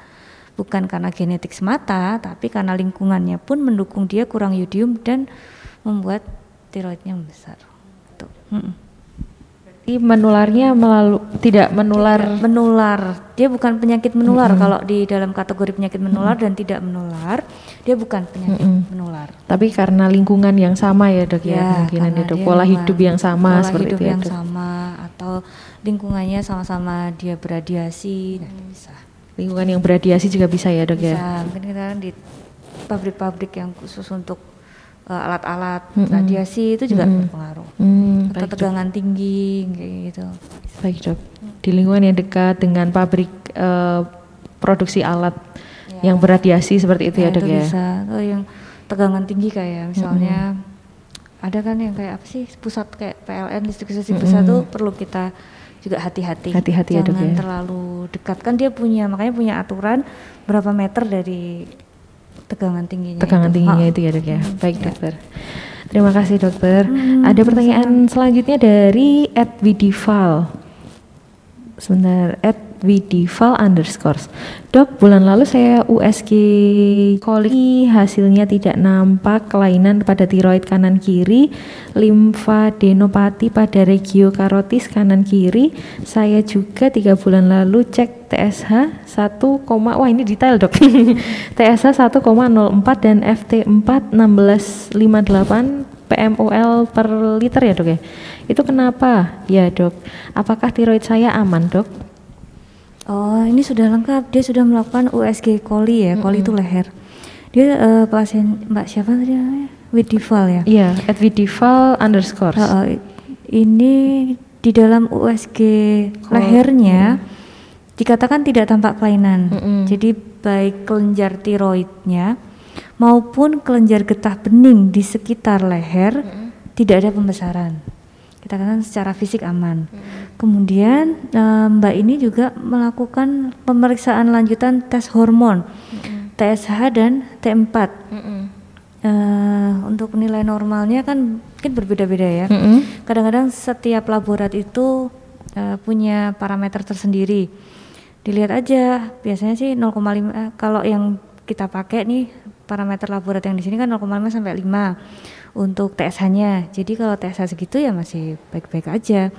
bukan karena genetik semata tapi karena lingkungannya pun mendukung dia kurang yodium dan membuat tiroidnya besar. Tuh. menularnya melalui tidak menular. Tidak. Menular. Dia bukan penyakit menular. Mm -hmm. kalau di dalam kategori penyakit menular mm -hmm. dan tidak menular dia bukan penyakit mm -hmm. menular. Tapi karena lingkungan yang sama ya dok ya, ya mungkin ada pola hidup yang sama pola seperti hidup itu ya, yang ya, sama atau lingkungannya sama-sama dia beradiasi nah bisa. Lingkungan yang beradiasi juga bisa ya dok bisa. ya mungkin kita kan di pabrik-pabrik yang khusus untuk uh, alat-alat mm -hmm. radiasi itu juga mm -hmm. berpengaruh. Mm, Atau tegangan dok. tinggi kayak gitu. Baik dok. Di lingkungan yang dekat dengan pabrik uh, produksi alat ya. yang beradiasi seperti itu ya, ya dok itu ya. Bisa. Oh, yang tegangan tinggi kayak misalnya mm -hmm. ada kan yang kayak apa sih pusat kayak PLN listrik listrik mm -hmm. tuh perlu kita juga hati-hati. Hati-hati ya dok ya. terlalu dekat kan dia punya makanya punya aturan berapa meter dari tegangan tingginya tegangan itu. tingginya oh. itu ya dok ya hmm, baik ya. dokter terima kasih dokter hmm, ada pertanyaan selanjutnya dari Edwidival sebentar Ed Widival underscores. Dok, bulan lalu saya USG koli hasilnya tidak nampak kelainan pada tiroid kanan kiri, limfadenopati pada regio karotis kanan kiri. Saya juga tiga bulan lalu cek TSH 1, wah ini detail dok. TSH 1,04 dan FT4 1658 PMOL per liter ya dok ya. Itu kenapa? Ya dok. Apakah tiroid saya aman dok? Oh, ini sudah lengkap. Dia sudah melakukan USG coli ya. Mm -hmm. Coli itu leher. Dia uh, pasien Mbak siapa tadi namanya? Widival ya? Iya, at Widival underscore. Uh, uh, ini di dalam USG Col lehernya mm dikatakan tidak tampak kelainan. Mm -hmm. Jadi baik kelenjar tiroidnya maupun kelenjar getah bening di sekitar leher mm -hmm. tidak ada pembesaran kita katakan secara fisik aman. Hmm. Kemudian uh, Mbak ini juga melakukan pemeriksaan lanjutan tes hormon, hmm. TSH dan T4. Hmm. Uh, untuk nilai normalnya kan mungkin berbeda-beda ya. Kadang-kadang hmm. setiap laborat itu uh, punya parameter tersendiri. Dilihat aja, biasanya sih 0,5 uh, kalau yang kita pakai nih parameter laborat yang di sini kan 0,5 sampai 5 untuk TSH-nya. Jadi kalau TSH segitu ya masih baik-baik aja.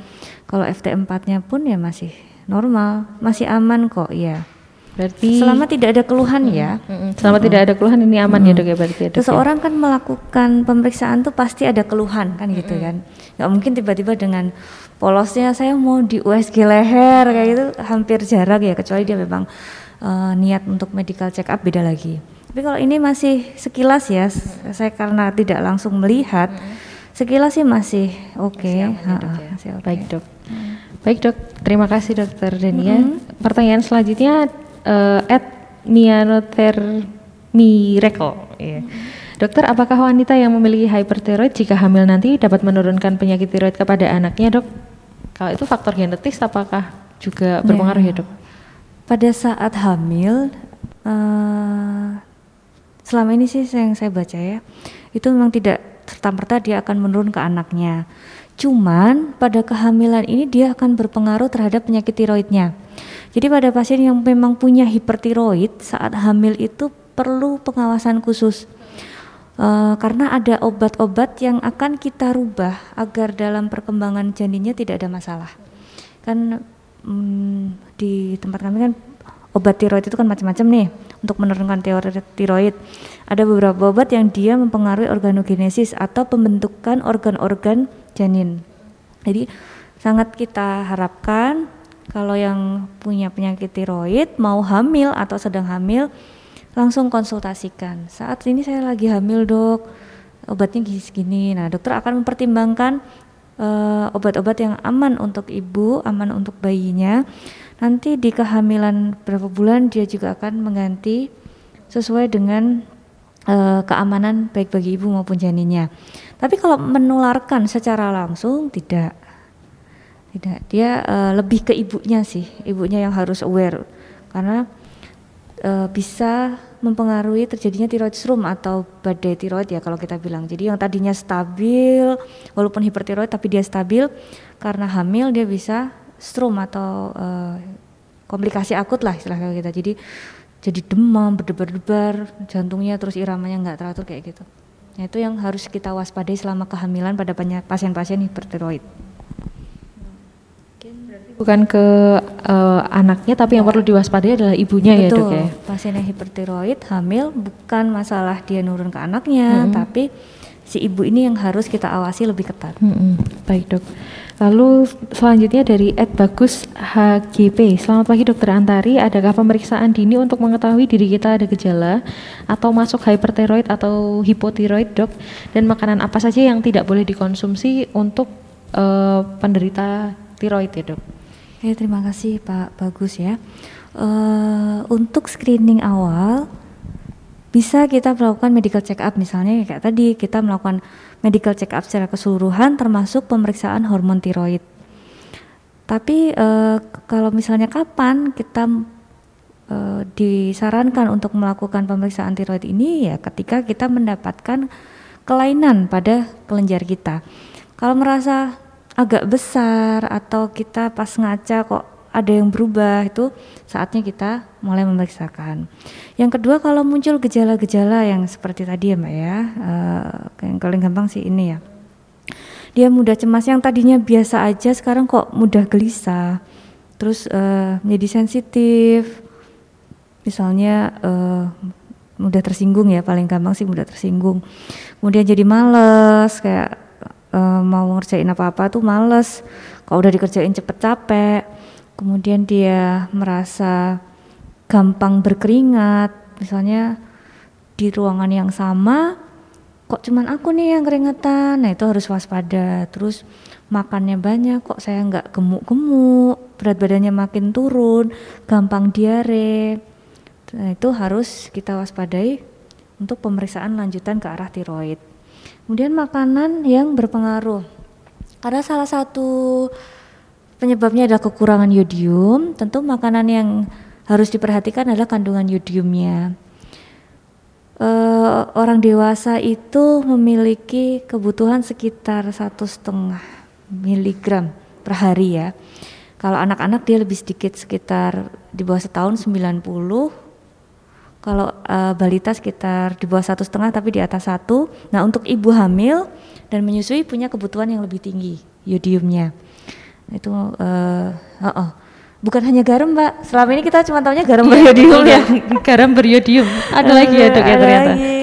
Kalau FT4-nya pun ya masih normal, masih aman kok ya. Berarti selama tidak ada keluhan hmm, ya. Hmm, selama hmm. tidak ada keluhan ini aman hmm. ya dok ya berarti ya. Dok, ya? Seseorang ya? kan melakukan pemeriksaan tuh pasti ada keluhan kan gitu hmm. kan. Gak mungkin tiba-tiba dengan polosnya saya mau di USG leher kayak gitu hampir jarang ya kecuali dia memang uh, niat untuk medical check up beda lagi. Tapi kalau ini masih sekilas ya, hmm. saya karena tidak langsung melihat, hmm. sekilas sih masih oke. Okay. ya, okay. Baik dok. Hmm. Baik dok, terima kasih dokter Denia. Hmm. Pertanyaan selanjutnya uh, at Mianoter Miracle. Yeah. Hmm. Dokter, apakah wanita yang memiliki hypertiroid jika hamil nanti dapat menurunkan penyakit tiroid kepada anaknya, dok? Kalau itu faktor genetis, apakah juga berpengaruh ya, ya dok? Pada saat hamil, uh, selama ini sih yang saya baca ya itu memang tidak serta merta dia akan menurun ke anaknya. Cuman pada kehamilan ini dia akan berpengaruh terhadap penyakit tiroidnya. Jadi pada pasien yang memang punya hipertiroid saat hamil itu perlu pengawasan khusus. Uh, karena ada obat-obat yang akan kita rubah agar dalam perkembangan janinnya tidak ada masalah. Kan hmm, di tempat kami kan obat tiroid itu kan macam-macam nih untuk menurunkan tiroid. Ada beberapa obat yang dia mempengaruhi organogenesis atau pembentukan organ-organ janin. Jadi sangat kita harapkan kalau yang punya penyakit tiroid mau hamil atau sedang hamil langsung konsultasikan. Saat ini saya lagi hamil dok, obatnya gini-gini. Nah dokter akan mempertimbangkan uh, obat-obat yang aman untuk ibu, aman untuk bayinya. Nanti di kehamilan berapa bulan dia juga akan mengganti sesuai dengan uh, keamanan baik bagi ibu maupun janinnya. Tapi kalau menularkan secara langsung tidak, tidak. Dia uh, lebih ke ibunya sih, ibunya yang harus aware karena uh, bisa mempengaruhi terjadinya tiroid strom atau badai tiroid ya kalau kita bilang. Jadi yang tadinya stabil walaupun hipertiroid tapi dia stabil karena hamil dia bisa strom atau uh, komplikasi akut lah istilahnya kita. Jadi jadi demam, berdebar-debar, jantungnya terus iramanya nggak teratur kayak gitu. Nah, itu yang harus kita waspadai selama kehamilan pada pasien-pasien hipertiroid bukan ke uh, anaknya tapi yang perlu diwaspadai adalah ibunya Betul. ya dok ya pasien yang hipertiroid hamil bukan masalah dia nurun ke anaknya hmm. tapi si ibu ini yang harus kita awasi lebih ketat hmm, baik dok Lalu selanjutnya dari Ed Bagus HGP. Selamat pagi Dokter Antari. Adakah pemeriksaan dini untuk mengetahui diri kita ada gejala atau masuk hypertiroid atau hipotiroid dok? Dan makanan apa saja yang tidak boleh dikonsumsi untuk uh, penderita tiroid ya dok? Oke, terima kasih Pak Bagus ya. Uh, untuk screening awal bisa kita melakukan medical check up misalnya kayak tadi kita melakukan medical check up secara keseluruhan termasuk pemeriksaan hormon tiroid. Tapi uh, kalau misalnya kapan kita uh, disarankan untuk melakukan pemeriksaan tiroid ini ya ketika kita mendapatkan kelainan pada kelenjar kita. Kalau merasa agak besar atau kita pas ngaca kok ada yang berubah itu saatnya kita mulai memeriksakan. Yang kedua kalau muncul gejala-gejala yang seperti tadi ya mbak ya, uh, yang paling gampang sih ini ya. Dia mudah cemas yang tadinya biasa aja sekarang kok mudah gelisah, terus uh, menjadi sensitif, misalnya uh, mudah tersinggung ya paling gampang sih mudah tersinggung. Kemudian jadi males kayak uh, mau ngerjain apa-apa tuh males kalau udah dikerjain cepet capek kemudian dia merasa gampang berkeringat. Misalnya di ruangan yang sama kok cuman aku nih yang keringetan nah itu harus waspada. Terus makannya banyak kok saya nggak gemuk-gemuk? Berat badannya makin turun gampang diare. Nah itu harus kita waspadai untuk pemeriksaan lanjutan ke arah tiroid. Kemudian makanan yang berpengaruh. Karena salah satu penyebabnya adalah kekurangan yodium, tentu makanan yang harus diperhatikan adalah kandungan yodiumnya. Uh, orang dewasa itu memiliki kebutuhan sekitar satu setengah miligram per hari ya. Kalau anak-anak dia lebih sedikit sekitar di bawah setahun 90 kalau uh, balita sekitar di bawah satu setengah tapi di atas satu. Nah untuk ibu hamil dan menyusui punya kebutuhan yang lebih tinggi yodiumnya. Itu uh, uh, uh. bukan hanya garam mbak. Selama ini kita cuma tahunya garam iya, beryodium ya. garam beryodium. Ada lagi ya dok ya ternyata. Lagi.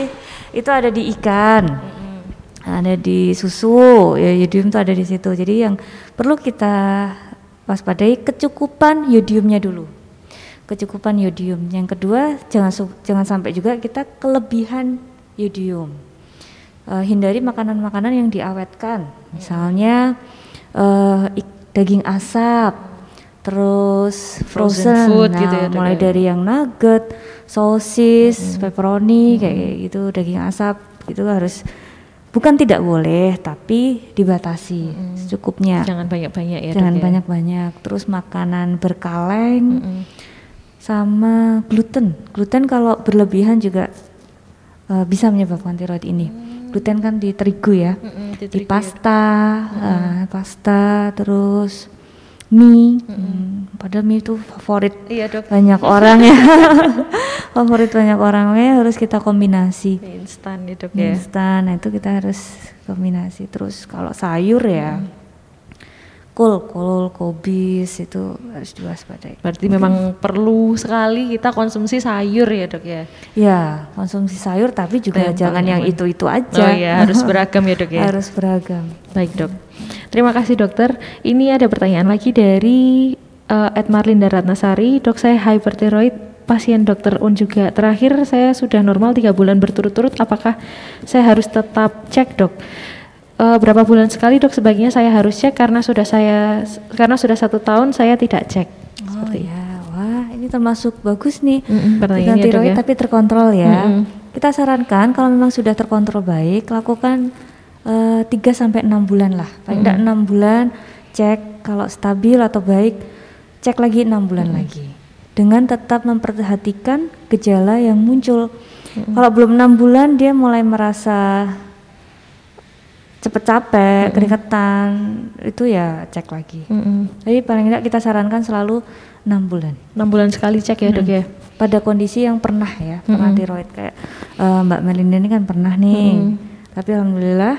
Itu ada di ikan. Ada di susu, ya yodium itu ada di situ. Jadi yang perlu kita waspadai kecukupan yodiumnya dulu kecukupan yodium. Yang kedua, jangan jangan sampai juga kita kelebihan yodium. Uh, hindari makanan-makanan yang diawetkan, misalnya uh, daging asap, terus frozen, frozen food nah, gitu ya, mulai ya? dari yang nugget, sosis, hmm. pepperoni hmm. kayak gitu, daging asap itu harus bukan tidak boleh tapi dibatasi hmm. secukupnya. Jangan banyak-banyak ya. Jangan ya? banyak-banyak. Terus makanan berkaleng. Hmm sama gluten. Gluten kalau berlebihan juga uh, bisa menyebabkan tiroid ini. Hmm. Gluten kan di terigu ya, hmm, di, di ya. pasta, hmm. uh, pasta, terus mie. Hmm. Hmm, padahal mie itu favorit iya, dok. banyak orang ya. favorit banyak orang ya harus kita kombinasi. Instan itu ya. Instan, nah itu kita harus kombinasi. Terus kalau sayur ya. Hmm kol, kol, kobis itu harus diwaspadai. Berarti memang perlu sekali kita konsumsi sayur ya dok ya? Ya konsumsi sayur tapi juga Tentang jangan yang itu-itu aja. Oh ya harus beragam ya dok ya? harus beragam. Baik dok. Terima kasih dokter. Ini ada pertanyaan lagi dari uh, Ed Marlinda Ratnasari, dok saya hypertiroid pasien dokter Un juga. Terakhir saya sudah normal tiga bulan berturut-turut. Apakah saya harus tetap cek dok? Uh, berapa bulan sekali dok sebaiknya saya harus cek karena sudah saya karena sudah satu tahun saya tidak cek. Oh Seperti ya, wah ini termasuk bagus nih. Mm -mm, tiroid ya. tapi terkontrol ya. Mm -mm. Kita sarankan kalau memang sudah terkontrol baik, lakukan uh, 3 sampai enam bulan lah. Paling tidak mm -hmm. 6 bulan cek kalau stabil atau baik, cek lagi enam bulan mm -hmm. lagi dengan tetap memperhatikan gejala yang muncul. Mm-hmm. Kalau belum enam bulan dia mulai merasa cepet capek, mm-hmm. keringetan, itu ya cek lagi. Mm-hmm. Jadi paling tidak kita sarankan selalu enam bulan. Enam bulan sekali cek ya dok ya. Pada kondisi yang pernah ya, pernah tiroid kayak uh, Mbak Melinda ini kan pernah nih, mm-hmm. tapi alhamdulillah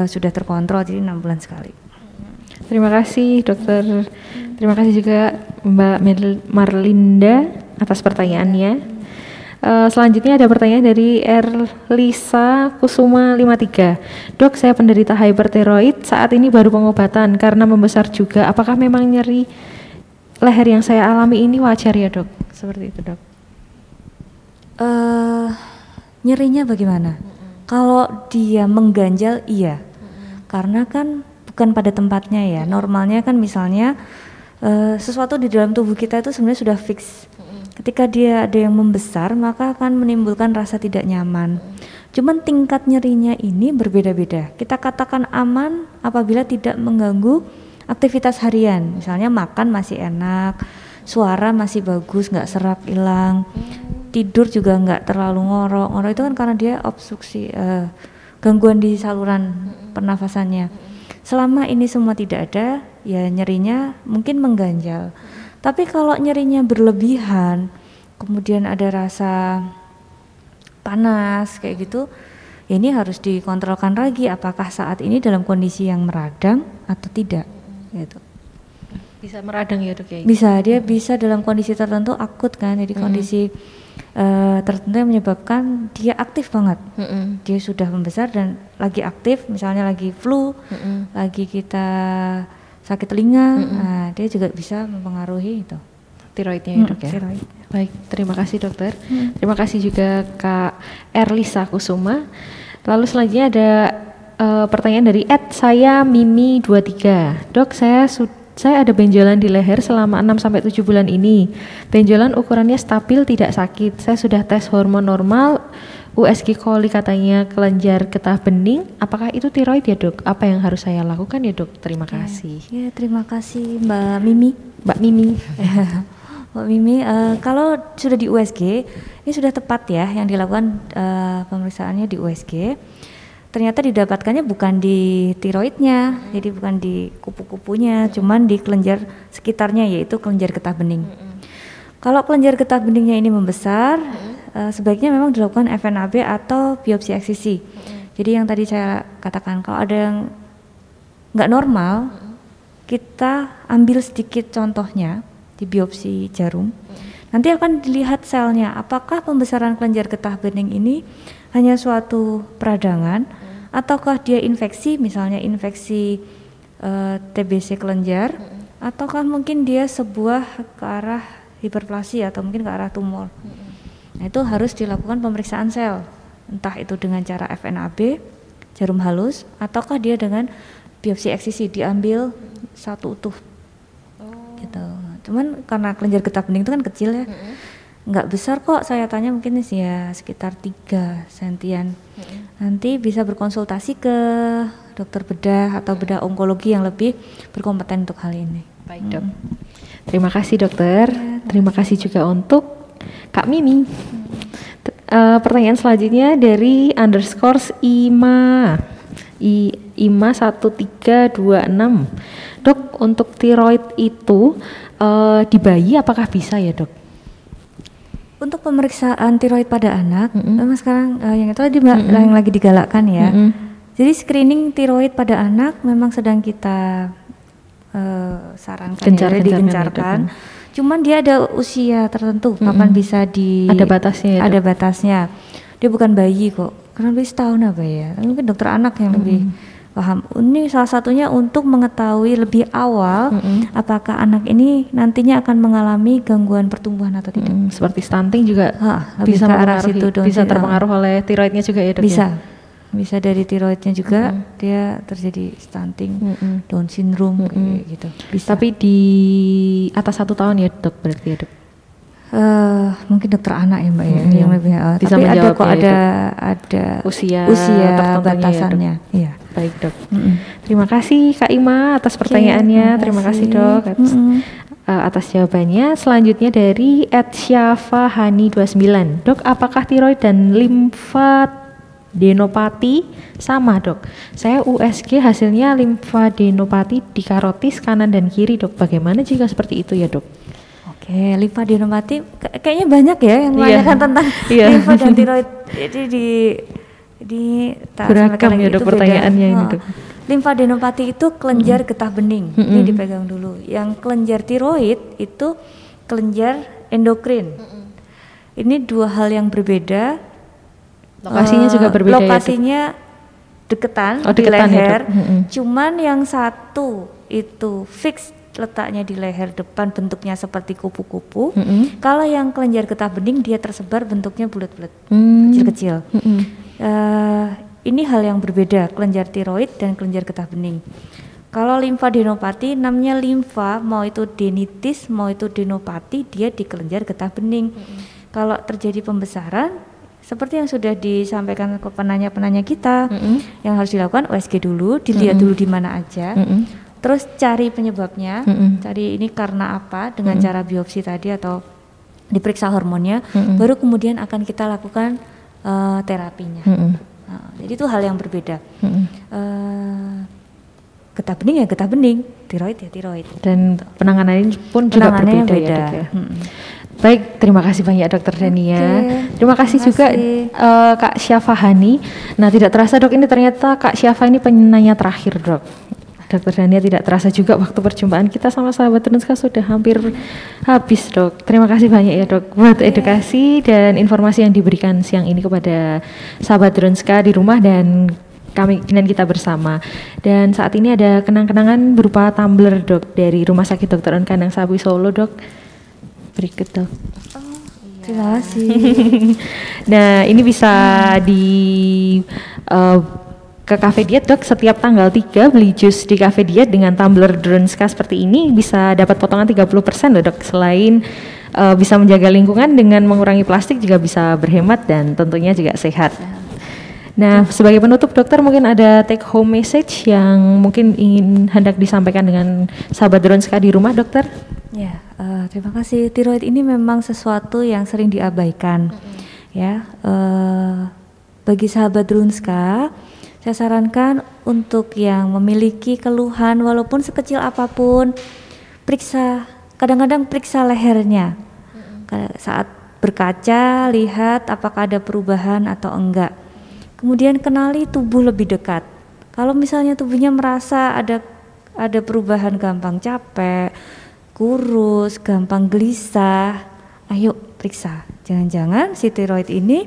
uh, sudah terkontrol jadi enam bulan sekali. Terima kasih dokter. Terima kasih juga Mbak Marlinda atas pertanyaannya. Uh, selanjutnya ada pertanyaan dari Erlisa Kusuma 53. Dok, saya penderita hypertiroid, saat ini baru pengobatan karena membesar juga. Apakah memang nyeri leher yang saya alami ini wajar ya, Dok? Seperti itu, Dok. Uh, nyerinya bagaimana? Mm -hmm. Kalau dia mengganjal, iya. Mm -hmm. Karena kan bukan pada tempatnya ya. Normalnya kan misalnya uh, sesuatu di dalam tubuh kita itu sebenarnya sudah fix. Ketika dia ada yang membesar, maka akan menimbulkan rasa tidak nyaman. Cuman tingkat nyerinya ini berbeda-beda. Kita katakan aman apabila tidak mengganggu aktivitas harian. Misalnya makan masih enak, suara masih bagus, nggak serak hilang, tidur juga nggak terlalu ngorok. Ngorok itu kan karena dia obstruksi, uh, gangguan di saluran pernafasannya. Selama ini semua tidak ada, ya nyerinya mungkin mengganjal. Tapi kalau nyerinya berlebihan, kemudian ada rasa panas kayak gitu, ya ini harus dikontrolkan lagi apakah saat ini dalam kondisi yang meradang atau tidak gitu. Bisa meradang ya dok ya? Bisa, dia bisa dalam kondisi tertentu akut kan, jadi kondisi uh, tertentu yang menyebabkan dia aktif banget. Mm Dia sudah membesar dan lagi aktif, misalnya lagi flu, mm lagi kita sakit telinga, mm -hmm. nah, dia juga bisa mempengaruhi itu tiroidnya ya dok ya. Tiroid. Baik, terima kasih dokter. Hmm. Terima kasih juga Kak Erlisa Kusuma. Lalu selanjutnya ada uh, pertanyaan dari Ed saya Mimi 23. Dok, saya saya ada benjolan di leher selama 6 sampai 7 bulan ini. Benjolan ukurannya stabil tidak sakit. Saya sudah tes hormon normal USG coli katanya kelenjar getah bening. Apakah itu tiroid ya dok? Apa yang harus saya lakukan ya dok? Terima kasih. Ya, terima kasih Mbak Mimi. Mbak Mimi. Mbak Mimi, uh, kalau sudah di USG, ini sudah tepat ya yang dilakukan uh, pemeriksaannya di USG. Ternyata didapatkannya bukan di tiroidnya, hmm. jadi bukan di kupu-kupunya, hmm. cuman di kelenjar sekitarnya yaitu kelenjar getah bening. Hmm. Kalau kelenjar getah beningnya ini membesar, hmm uh, sebaiknya memang dilakukan FNAB atau biopsi eksisi. Hmm. Jadi yang tadi saya katakan kalau ada yang nggak normal, hmm. kita ambil sedikit contohnya di biopsi jarum. Hmm. Nanti akan dilihat selnya apakah pembesaran kelenjar getah bening ini hanya suatu peradangan hmm. ataukah dia infeksi misalnya infeksi uh, eh, TBC kelenjar hmm. ataukah mungkin dia sebuah ke arah hiperplasia atau mungkin ke arah tumor. Hmm Nah, itu harus dilakukan pemeriksaan sel, entah itu dengan cara FNAB, jarum halus, ataukah dia dengan biopsi eksisi diambil satu utuh. Oh. Gitu. Cuman karena kelenjar getah bening itu kan kecil ya. Mm-hmm. Nggak besar kok, saya tanya mungkin sih ya sekitar 3 sentian. Mm-hmm. Nanti bisa berkonsultasi ke dokter bedah atau bedah onkologi yang lebih berkompeten untuk hal ini. Baik, Dok. Hmm. Terima kasih, Dokter. Ya, terima kasih juga untuk Kak Mimi. Uh, pertanyaan selanjutnya dari underscore Ima. I, Ima 1326. Dok, untuk tiroid itu uh, di bayi apakah bisa ya, Dok? Untuk pemeriksaan tiroid pada anak, mm -hmm. memang sekarang uh, yang itu tadi mm -hmm. yang lagi digalakkan ya. Mm -hmm. Jadi screening tiroid pada anak memang sedang kita uh, sarankan Gencar, ya, digencarkan. Ya, Cuman dia ada usia tertentu mm -hmm. kapan bisa di ada batasnya. Ya, ada batasnya. Dia bukan bayi kok. Karena lebih setahun apa ya? Mungkin dokter anak yang mm -hmm. lebih paham. Ini salah satunya untuk mengetahui lebih awal Mm-mm. apakah anak ini nantinya akan mengalami gangguan pertumbuhan atau tidak. Mm, seperti stunting juga Ha, bisa ke arah situ bisa terpengaruh oleh tiroidnya juga ya dok ya? Bisa, dari tiroidnya juga Mm-mm. dia terjadi stunting, Mm-mm. Down syndrome kayak Mm-mm. gitu. Bisa. Tapi di atas satu tahun ya dok berarti ya dok. Eh, mungkin dokter anak ya mbak ya Mm-mm. yang lebih eh, Bisa tapi ada kok ya, ada ada Usia usia ya, Dok. batasannya. Iya. Baik dok. Mm-mm. Terima kasih Kak Ima atas pertanyaannya. Terima kasih dok atas, Mm-mm. eh, atas jawabannya. Selanjutnya dari @syafahani29. Dok, apakah tiroid dan limfadenopati sama dok? Saya USG hasilnya limfadenopati di karotis kanan dan kiri dok. Bagaimana jika seperti itu ya dok? Oke, limfadenopati kayaknya banyak ya yang Iya. menanyakan tentang Iya. limfa dan tiroid. Jadi di di tak Beragam ya, lagi, Dok, itu beda. pertanyaannya ini. Dok. Limfadenopati itu kelenjar getah bening. Ini Mm-mm. dipegang dulu. Yang kelenjar tiroid itu kelenjar endokrin. Ini dua hal yang berbeda. Lokasinya Eh, juga berbeda ya? Lokasinya deketan Oh, di deketan ya, Dok. leher. Mm-mm. Cuman yang satu itu fix letaknya di leher depan bentuknya seperti kupu-kupu. Mm-mm. Kalau yang kelenjar getah bening dia tersebar bentuknya bulat-bulat, Hmm. kecil-kecil. Mm-mm. Eh, ini hal yang berbeda kelenjar tiroid dan kelenjar getah bening. Kalau limfadenopati namanya limfa, mau itu denitis, mau itu denopati, dia di kelenjar getah bening. Kalau terjadi pembesaran, seperti yang sudah disampaikan ke penanya-penanya kita, Mm-mm. yang harus dilakukan USG dulu, dilihat dulu di mana aja, Mm-mm. terus cari penyebabnya, Mm-mm. cari ini karena apa dengan cara biopsi tadi atau diperiksa hormonnya, Mm-mm. baru kemudian akan kita lakukan eh, terapinya. Mm-mm. Nah, jadi itu hal yang berbeda. Mm-mm. Eh, getah bening ya getah bening, tiroid ya tiroid. Dan penanganannya pun juga Penanganannya berbeda beda. ya dok ya. Mm-mm. Baik, terima kasih banyak Dokter Dania. Oke, terima kasih terima juga kasih. eh, Kak Syafahani. Nah, tidak terasa Dok, ini ternyata Kak Syafa ini penanya terakhir Dok. Dokter Dania tidak terasa juga waktu perjumpaan kita sama sahabat Trunska sudah hampir habis Dok. Terima kasih banyak ya Dok buat edukasi dan informasi yang diberikan siang ini kepada sahabat Trunska di rumah dan kami dan kita bersama. Dan saat ini ada kenang-kenangan berupa tumbler Dok dari Rumah Sakit Dr. Kandang Sapi Solo Dok. Berikut Dok. Terima kasih. nah, ini bisa di eh, ke Cafe Diet dok. Setiap tanggal 3 beli jus di Cafe Diet dengan tumbler Dronska seperti ini bisa dapat potongan 30% loh dok. Selain eh, bisa menjaga lingkungan dengan mengurangi plastik juga bisa berhemat dan tentunya juga sehat Nah, sebagai penutup dokter mungkin ada take home message yang mungkin ingin hendak disampaikan dengan sahabat Dronska di rumah dokter? Ya, eh, terima kasih. Tiroid ini memang sesuatu yang sering diabaikan. Ya, eh, bagi sahabat Runska, saya sarankan untuk yang memiliki keluhan walaupun sekecil apa pun, periksa. Kadang-kadang periksa lehernya. Ka- Saat berkaca, lihat apakah ada perubahan atau enggak. Kemudian kenali tubuh lebih dekat. Kalau misalnya tubuhnya merasa ada ada perubahan gampang capek, kurus, gampang gelisah, ayo periksa. Jangan-jangan si tiroid ini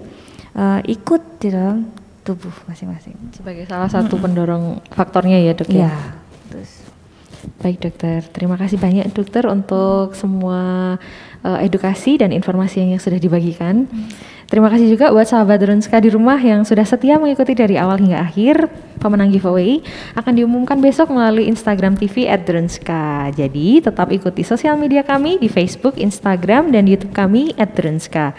eh, ikut di dalam tubuh masing-masing. Sebagai salah satu pendorong faktornya ya dok ya? Iya. Terus Baik dokter, terima kasih banyak dokter untuk semua eh, edukasi dan informasi yang sudah dibagikan. Terima kasih juga buat sahabat Drunska di rumah yang sudah setia mengikuti dari awal hingga akhir. Pemenang giveaway akan diumumkan besok melalui Instagram TV @drunska. Jadi tetap ikuti sosial media kami di Facebook, Instagram, dan YouTube kami @drunska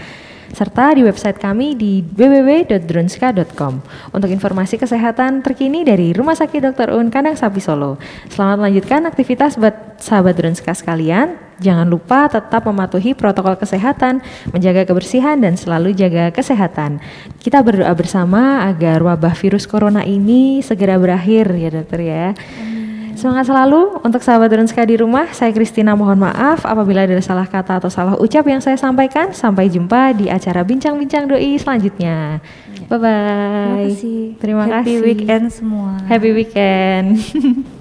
serta di website kami di www.drunska.com untuk informasi kesehatan terkini dari Rumah Sakit Dr. Un Kandang Sapi Solo. Selamat melanjutkan aktivitas buat sahabat Drunska sekalian. Jangan lupa tetap mematuhi protokol kesehatan, menjaga kebersihan dan selalu jaga kesehatan. Kita berdoa bersama agar wabah virus corona ini segera berakhir ya dokter ya. Semangat selalu untuk sahabat Drunska di rumah. Saya Kristina mohon maaf apabila ada salah kata atau salah ucap yang saya sampaikan. Sampai jumpa di acara bincang-bincang doi selanjutnya. Bye bye. terima kasih. Terima Happy kasih. weekend semua. Happy weekend.